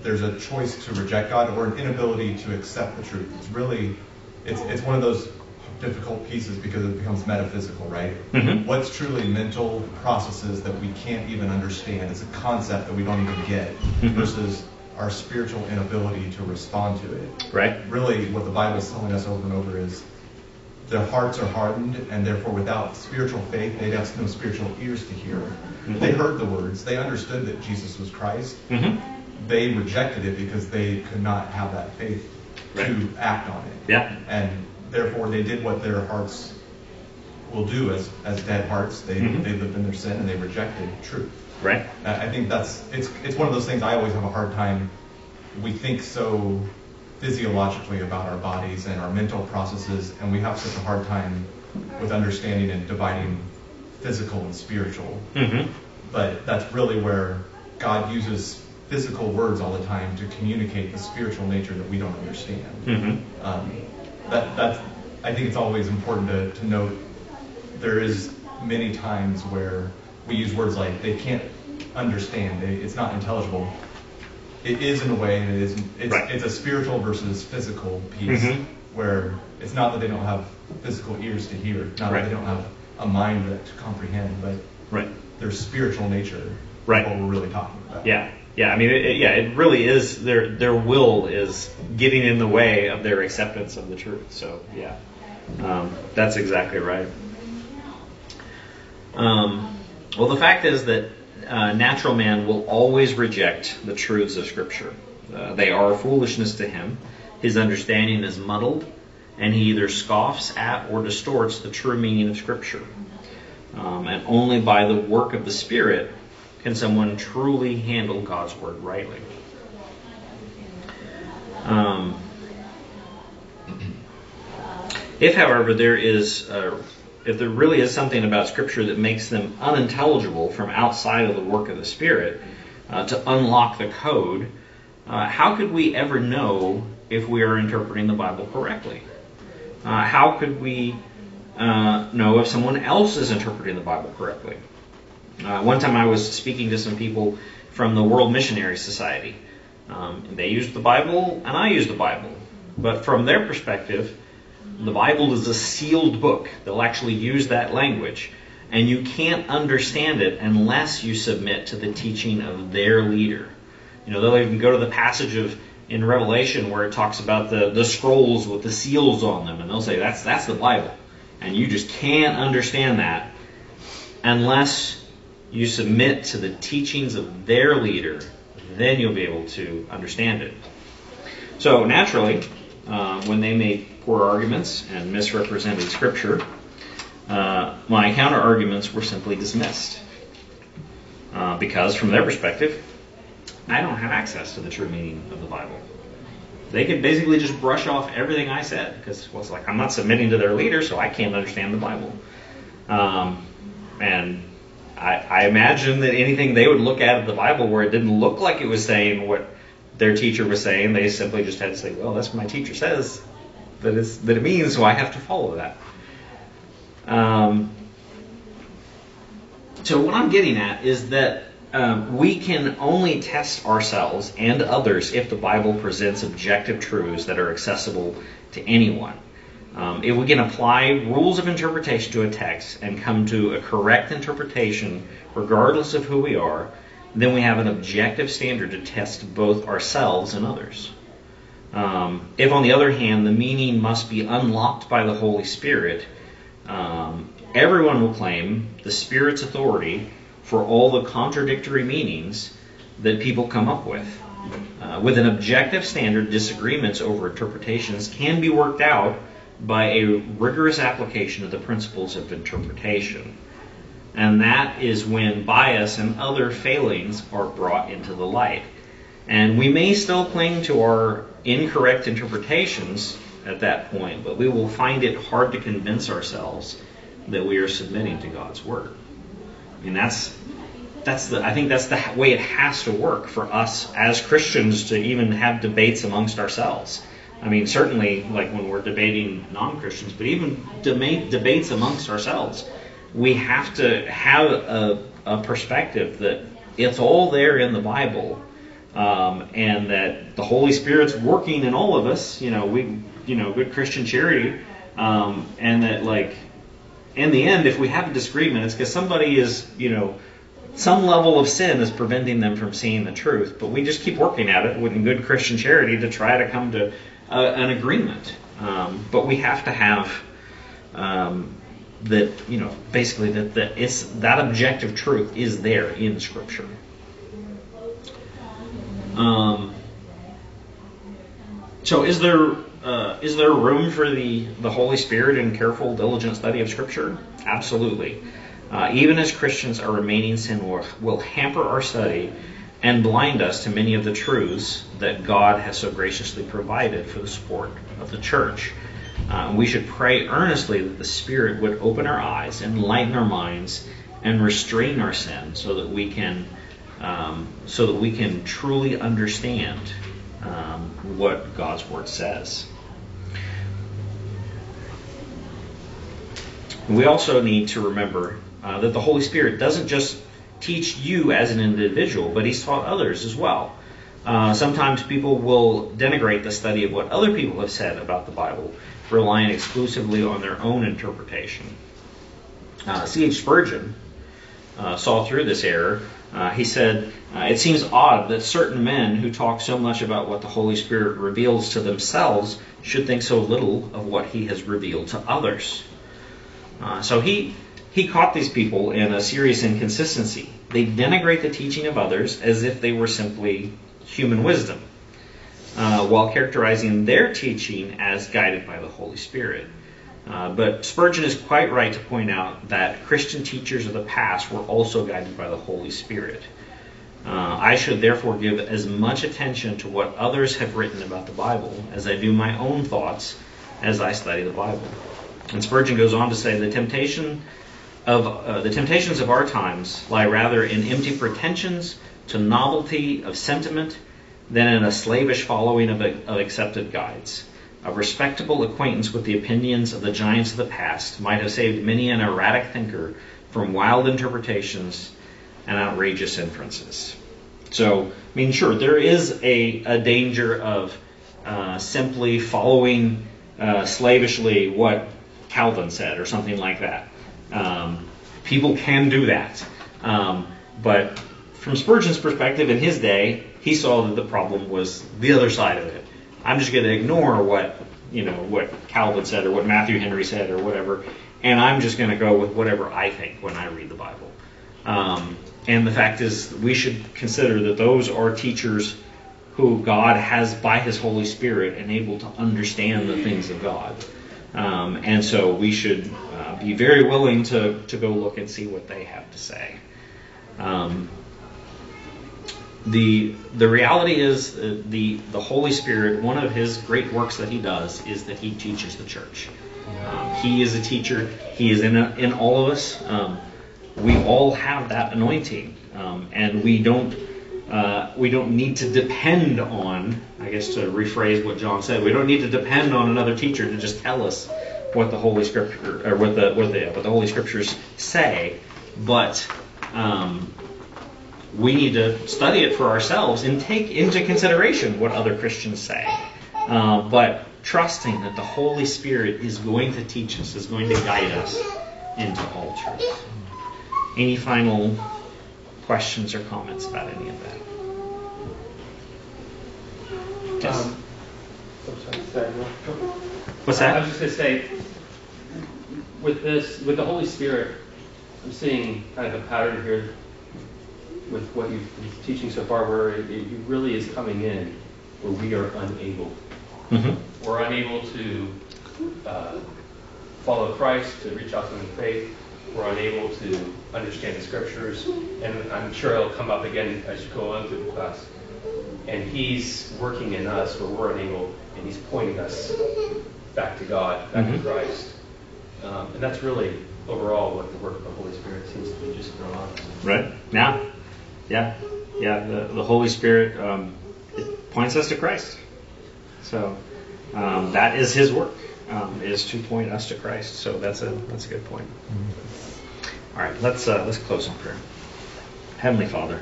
S5: there's a choice to reject God or an inability to accept the truth. It's really it's it's one of those difficult pieces because it becomes metaphysical, right?
S1: Mm-hmm.
S5: What's truly mental processes that we can't even understand? It's a concept that we don't even get
S1: mm-hmm.
S5: versus our spiritual inability to respond to it.
S1: Right.
S5: Really, what the Bible is telling us over and over is their hearts are hardened, and therefore, without spiritual faith, they'd have no spiritual ears to hear. They heard the words. They understood that Jesus was Christ.
S1: hmm
S5: They rejected it because they could not have that faith
S1: Right.
S5: to act on it.
S1: Yeah.
S5: And therefore, they did what their hearts will do as, as dead hearts. They,
S1: Mhm.
S5: they lived in their sin and they rejected truth.
S1: Right.
S5: I I think that's it's it's one of those things I always have a hard time. We think so physiologically about our bodies and our mental processes, and we have such a hard time with understanding and dividing physical and spiritual.
S1: hmm
S5: But that's really where God uses physical words all the time to communicate the spiritual nature that we don't understand.
S1: hmm
S5: Um, that that's I think it's always important to, to note there is many times where we use words like they can't understand, they, it's not intelligible. It is in a way, and it is it's,
S1: Right.
S5: it's a spiritual versus physical piece
S1: Mhm.
S5: where it's not that they don't have physical ears to hear, not
S1: Right.
S5: that they don't have a mind that to comprehend, but
S1: Right.
S5: their spiritual nature
S1: Right.
S5: what we're really talking about.
S1: Yeah, yeah. I mean, it, it- yeah, it really is. Their their will is getting in the way of their acceptance of the truth. So yeah, um, that's exactly right. Um, well, the fact is that uh, natural man will always reject the truths of Scripture. Uh, they are foolishness to him. His understanding is muddled, and he either scoffs at or distorts the true meaning of Scripture. Um, and only by the work of the Spirit can someone truly handle God's Word rightly. Um, if, however, there is, uh, if there really is something about Scripture that makes them unintelligible from outside of the work of the Spirit uh, to unlock the code, uh, how could we ever know if we are interpreting the Bible correctly? Uh, how could we uh, know if someone else is interpreting the Bible correctly? Uh, one time I was speaking to some people from the World Missionary Society. Um, they used the Bible, and I used the Bible. But from their perspective, the Bible is a sealed book. They'll actually use that language. And you can't understand it unless you submit to the teaching of their leader. You know, they'll even go to the passage of in Revelation where it talks about the, the scrolls with the seals on them, and they'll say that's that's the Bible. And you just can't understand that unless you submit to the teachings of their leader, then you'll be able to understand it. So naturally, uh, when they made poor arguments and misrepresented Scripture, uh, my counter arguments were simply dismissed. Uh, because from their perspective, I don't have access to the true meaning of the Bible. They could basically just brush off everything I said because well, it's like I'm not submitting to their leader, so I can't understand the Bible. Um, and I, I imagine that anything they would look at in the Bible where it didn't look like it was saying what their teacher was saying, they simply just had to say, "Well, that's what my teacher says that is that it means, so I have to follow that." Um, so what I'm getting at is that um, we can only test ourselves and others if the Bible presents objective truths that are accessible to anyone. Um, if we can apply rules of interpretation to a text and come to a correct interpretation, regardless of who we are, then we have an objective standard to test both ourselves and others. Um, if, on the other hand, the meaning must be unlocked by the Holy Spirit, um, everyone will claim the Spirit's authority for all the contradictory meanings that people come up with. Uh, with an objective standard, disagreements over interpretations can be worked out by a rigorous application of the principles of interpretation. And that is when bias and other failings are brought into the light. And we may still cling to our incorrect interpretations at that point, but we will find it hard to convince ourselves that we are submitting to God's word. I mean, that's that's the I think that's the way it has to work for us as Christians to even have debates amongst ourselves. I mean, certainly like when we're debating non-Christians, but even debate, debates amongst ourselves, we have to have a, a perspective that it's all there in the Bible, um, and that the Holy Spirit's working in all of us. You know, we, you know, good Christian charity, um, and that like in the end, if we have a disagreement, it's because somebody is, you know, some level of sin is preventing them from seeing the truth. But we just keep working at it with good Christian charity to try to come to uh, an agreement. Um, but we have to have um, that you know basically that that it's that objective truth is there in Scripture. Um, so is there uh, is there room for the the Holy Spirit in careful, diligent study of Scripture? Absolutely. Uh, even as Christians, our remaining sin will, will hamper our study and blind us to many of the truths that God has so graciously provided for the support of the church. Uh, we should pray earnestly that the Spirit would open our eyes, enlighten our minds, and restrain our sin, so that we can, um, so that we can truly understand um, what God's Word says. We also need to remember uh, that the Holy Spirit doesn't just teach you as an individual, but He's taught others as well. Uh, sometimes people will denigrate the study of what other people have said about the Bible, relying exclusively on their own interpretation. Uh, C.H. Spurgeon uh, saw through this error. Uh, he said, uh, It seems odd that certain men who talk so much about what the Holy Spirit reveals to themselves should think so little of what He has revealed to others. Uh, so he he caught these people in a serious inconsistency. They denigrate the teaching of others as if they were simply human wisdom, uh, while characterizing their teaching as guided by the Holy Spirit. Uh, but Spurgeon is quite right to point out that Christian teachers of the past were also guided by the Holy Spirit. Uh, I should therefore give as much attention to what others have written about the Bible as I do my own thoughts as I study the Bible. And Spurgeon goes on to say the temptation of uh, the temptations of our times lie rather in empty pretensions to novelty of sentiment than in a slavish following of, of accepted guides. A respectable acquaintance with the opinions of the giants of the past might have saved many an erratic thinker from wild interpretations and outrageous inferences. So, I mean, sure, there is a, a danger of uh, simply following uh, slavishly what Calvin said or something like that. Um, people can do that. Um, but from Spurgeon's perspective, in his day, he saw that the problem was the other side of it. I'm just going to ignore what you know what Calvin said or what Matthew Henry said or whatever, and I'm just going to go with whatever I think when I read the Bible. Um, and the fact is, we should consider that those are teachers who God has, by His Holy Spirit, enabled to understand the things of God. Um, and so we should uh, be very willing to, to go look and see what they have to say. Um, the the reality is uh, the the Holy Spirit. One of His great works that He does is that He teaches the church. Um, he is a teacher. He is in a, in all of us. Um, we all have that anointing, um, and we don't uh, we don't need to depend on. I guess to rephrase what John said, we don't need to depend on another teacher to just tell us what the Holy Scripture or what the what the what the Holy Scriptures say, but um, we need to study it for ourselves and take into consideration what other Christians say. Uh, but trusting that the Holy Spirit is going to teach us, is going to guide us into all truth. Any final questions or comments about any of that? Yes.
S6: Um, I'm sorry, sorry, no.
S1: What's
S6: I was just gonna say, with this, with the Holy Spirit, I'm seeing kind of a pattern here with what you've been teaching so far, where it, it really is coming in where we are unable.
S1: hmm
S6: We're unable to uh, follow Christ, to reach out to Him in faith. We're unable to understand the Scriptures, and I'm sure it'll come up again as you go on through the class. And He's working in us where we're unable, and He's pointing us back to God, back
S1: Mhm.
S6: to Christ. Um, and that's really overall what the work of the Holy Spirit seems to be just thrown on.
S1: Right? Yeah. Yeah. Yeah. The, the Holy Spirit um, it points us to Christ. So um, that is His work, um, is to point us to Christ. So that's a that's a good point. All right. Let's uh, let's close in prayer. Heavenly Father,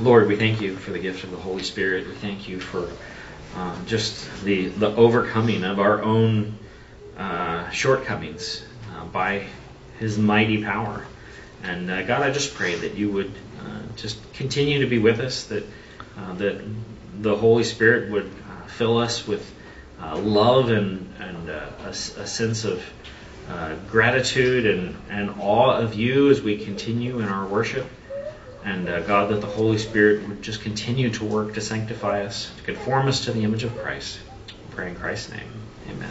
S1: Lord, we thank you for the gift of the Holy Spirit. We thank you for um, just the the overcoming of our own uh, shortcomings uh, by His mighty power. And uh, God, I just pray that you would just continue to be with us, that uh, that the Holy Spirit would uh, fill us with uh, love and and uh, a, a sense of uh, gratitude and, and awe of you as we continue in our worship. And uh, God, that the Holy Spirit would just continue to work to sanctify us, to conform us to the image of Christ. We pray in Christ's name. Amen.